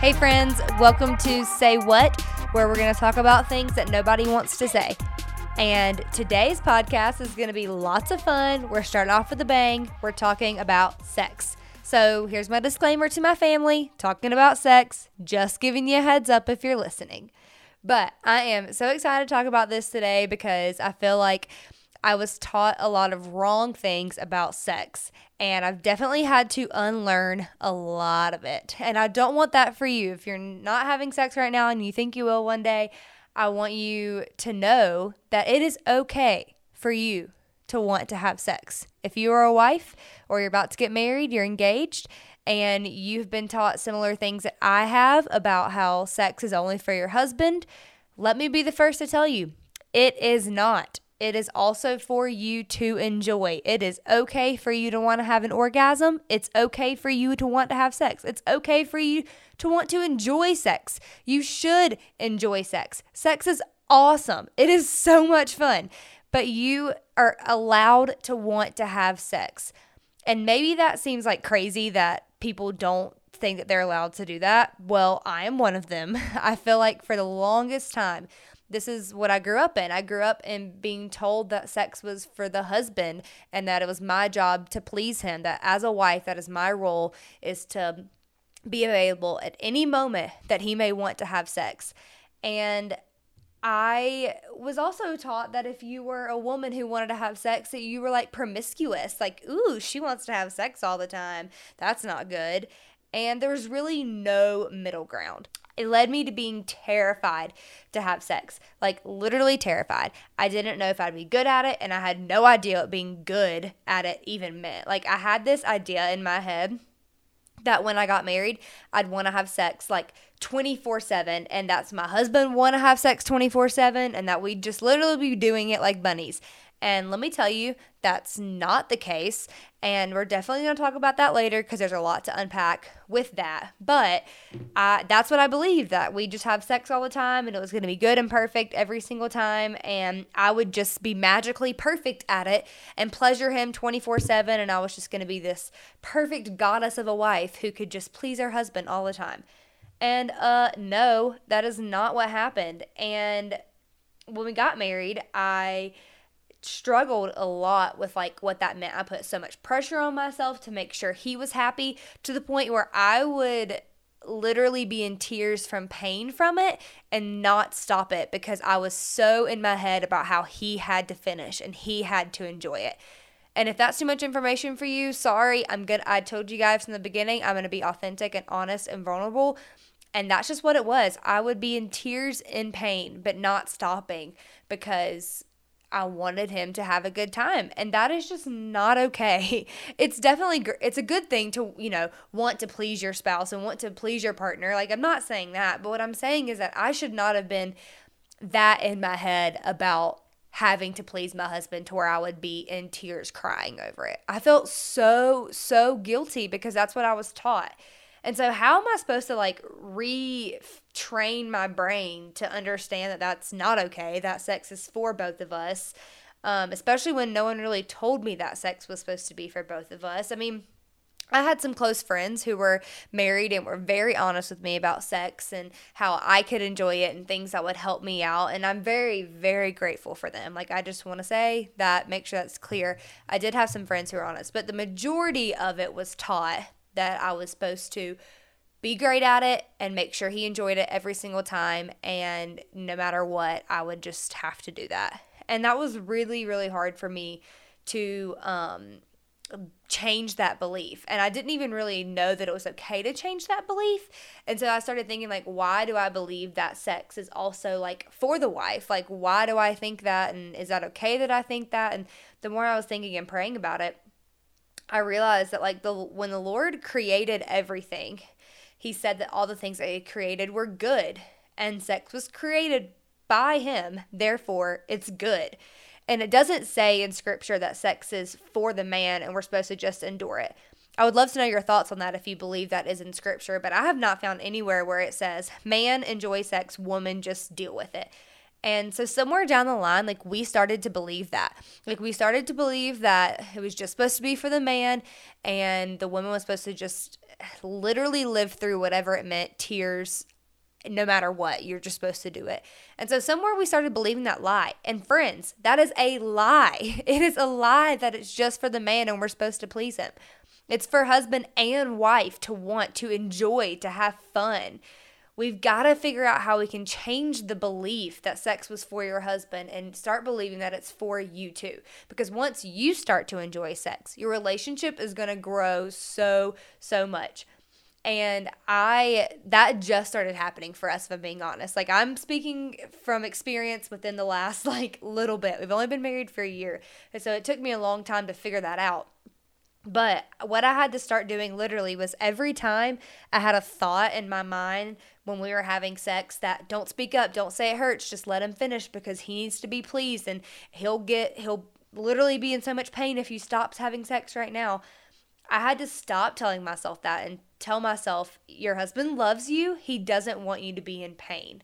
Hey, friends, welcome to Say What, where we're going to talk about things that nobody wants to say. And today's podcast is going to be lots of fun. We're starting off with a bang. We're talking about sex. So here's my disclaimer to my family talking about sex, just giving you a heads up if you're listening. But I am so excited to talk about this today because I feel like I was taught a lot of wrong things about sex, and I've definitely had to unlearn a lot of it. And I don't want that for you. If you're not having sex right now and you think you will one day, I want you to know that it is okay for you to want to have sex. If you are a wife or you're about to get married, you're engaged, and you've been taught similar things that I have about how sex is only for your husband, let me be the first to tell you it is not it is also for you to enjoy. It is okay for you to want to have an orgasm. It's okay for you to want to have sex. It's okay for you to want to enjoy sex. You should enjoy sex. Sex is awesome, it is so much fun, but you are allowed to want to have sex. And maybe that seems like crazy that people don't think that they're allowed to do that. Well, I am one of them. I feel like for the longest time, this is what I grew up in. I grew up in being told that sex was for the husband and that it was my job to please him, that as a wife, that is my role is to be available at any moment that he may want to have sex. And I was also taught that if you were a woman who wanted to have sex, that you were like promiscuous. Like, ooh, she wants to have sex all the time. That's not good. And there was really no middle ground. It led me to being terrified to have sex, like literally terrified. I didn't know if I'd be good at it, and I had no idea what being good at it even meant. Like, I had this idea in my head that when I got married, I'd want to have sex like 24 7, and that's my husband want to have sex 24 7, and that we'd just literally be doing it like bunnies. And let me tell you, that's not the case. And we're definitely going to talk about that later because there's a lot to unpack with that. But I, that's what I believed that we just have sex all the time and it was going to be good and perfect every single time. And I would just be magically perfect at it and pleasure him 24 7. And I was just going to be this perfect goddess of a wife who could just please her husband all the time. And uh, no, that is not what happened. And when we got married, I struggled a lot with like what that meant. I put so much pressure on myself to make sure he was happy to the point where I would literally be in tears from pain from it and not stop it because I was so in my head about how he had to finish and he had to enjoy it. And if that's too much information for you, sorry. I'm good. I told you guys from the beginning, I'm to be authentic and honest and vulnerable. And that's just what it was. I would be in tears in pain, but not stopping because I wanted him to have a good time and that is just not okay. It's definitely it's a good thing to, you know, want to please your spouse and want to please your partner. Like I'm not saying that, but what I'm saying is that I should not have been that in my head about having to please my husband to where I would be in tears crying over it. I felt so so guilty because that's what I was taught. And so, how am I supposed to like retrain my brain to understand that that's not okay, that sex is for both of us, um, especially when no one really told me that sex was supposed to be for both of us? I mean, I had some close friends who were married and were very honest with me about sex and how I could enjoy it and things that would help me out. And I'm very, very grateful for them. Like, I just want to say that, make sure that's clear. I did have some friends who were honest, but the majority of it was taught that I was supposed to be great at it and make sure he enjoyed it every single time. And no matter what, I would just have to do that. And that was really, really hard for me to um, change that belief. And I didn't even really know that it was okay to change that belief. And so I started thinking, like, why do I believe that sex is also like for the wife? Like, why do I think that? And is that okay that I think that? And the more I was thinking and praying about it, I realized that like the when the Lord created everything, he said that all the things that he created were good and sex was created by him, therefore it's good. And it doesn't say in scripture that sex is for the man and we're supposed to just endure it. I would love to know your thoughts on that if you believe that is in scripture, but I have not found anywhere where it says man enjoy sex, woman just deal with it. And so somewhere down the line, like we started to believe that. Like we started to believe that it was just supposed to be for the man and the woman was supposed to just literally live through whatever it meant, tears, no matter what, you're just supposed to do it. And so somewhere we started believing that lie. And friends, that is a lie. It is a lie that it's just for the man and we're supposed to please him. It's for husband and wife to want, to enjoy, to have fun. We've got to figure out how we can change the belief that sex was for your husband and start believing that it's for you too. Because once you start to enjoy sex, your relationship is going to grow so, so much. And I, that just started happening for us, if I'm being honest. Like, I'm speaking from experience within the last, like, little bit. We've only been married for a year. And so it took me a long time to figure that out. But what I had to start doing literally was every time I had a thought in my mind when we were having sex that don't speak up, don't say it hurts, just let him finish because he needs to be pleased and he'll get, he'll literally be in so much pain if he stops having sex right now. I had to stop telling myself that and tell myself, your husband loves you. He doesn't want you to be in pain.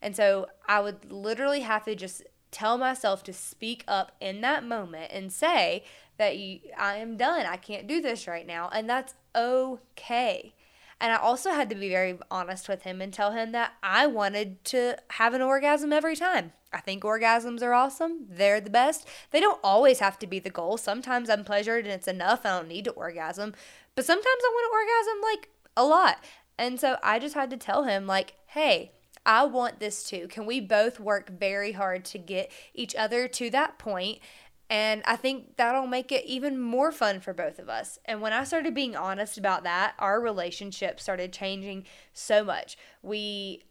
And so I would literally have to just tell myself to speak up in that moment and say that you, I am done. I can't do this right now. And that's okay. And I also had to be very honest with him and tell him that I wanted to have an orgasm every time. I think orgasms are awesome. They're the best. They don't always have to be the goal. Sometimes I'm pleasured and it's enough. I don't need to orgasm. But sometimes I want to orgasm like a lot. And so I just had to tell him, like, hey, I want this too. Can we both work very hard to get each other to that point? And I think that'll make it even more fun for both of us. And when I started being honest about that, our relationship started changing so much. We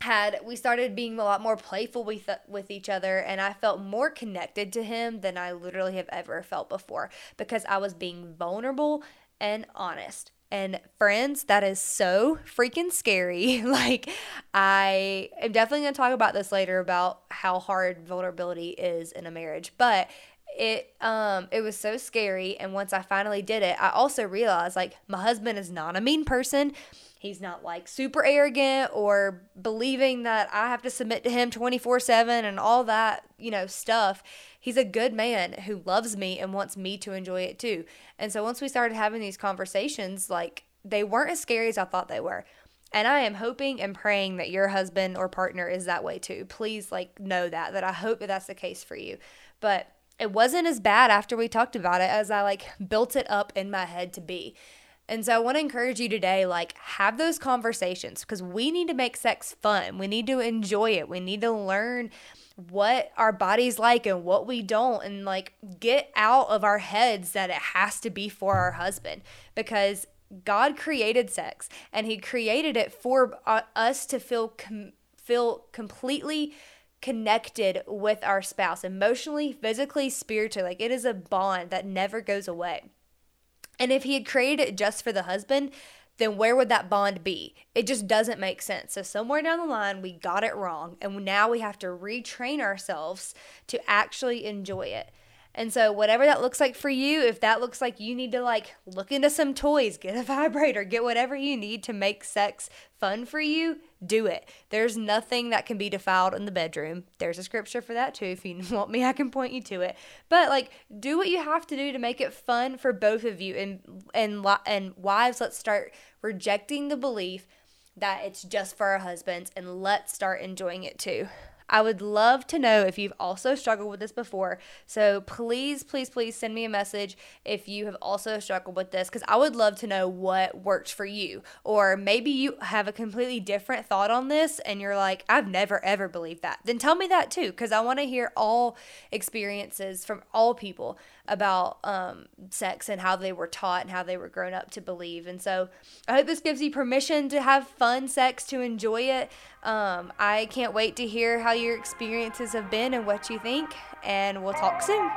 had we started being a lot more playful with with each other and I felt more connected to him than I literally have ever felt before because I was being vulnerable and honest. And friends, that is so freaking scary. like, I am definitely going to talk about this later about how hard vulnerability is in a marriage. But it um it was so scary and once I finally did it, I also realized like my husband is not a mean person. He's not like super arrogant or believing that I have to submit to him 24/7 and all that, you know, stuff. He's a good man who loves me and wants me to enjoy it too. And so once we started having these conversations, like they weren't as scary as I thought they were. And I am hoping and praying that your husband or partner is that way too. Please like know that that I hope that that's the case for you. But it wasn't as bad after we talked about it as I like built it up in my head to be. And so I want to encourage you today like have those conversations because we need to make sex fun. We need to enjoy it. We need to learn what our body's like and what we don't and like get out of our heads that it has to be for our husband because God created sex and he created it for uh, us to feel com- feel completely connected with our spouse emotionally, physically, spiritually. Like it is a bond that never goes away. And if he had created it just for the husband, then where would that bond be? It just doesn't make sense. So, somewhere down the line, we got it wrong. And now we have to retrain ourselves to actually enjoy it. And so, whatever that looks like for you, if that looks like you need to like look into some toys, get a vibrator, get whatever you need to make sex fun for you, do it. There's nothing that can be defiled in the bedroom. There's a scripture for that too. If you want me, I can point you to it. But like, do what you have to do to make it fun for both of you. And and and wives, let's start rejecting the belief that it's just for our husbands, and let's start enjoying it too. I would love to know if you've also struggled with this before. So please, please, please send me a message if you have also struggled with this because I would love to know what worked for you. Or maybe you have a completely different thought on this and you're like, I've never ever believed that. Then tell me that too because I want to hear all experiences from all people about um, sex and how they were taught and how they were grown up to believe. And so I hope this gives you permission to have fun sex, to enjoy it. Um, I can't wait to hear how your experiences have been and what you think. And we'll talk soon.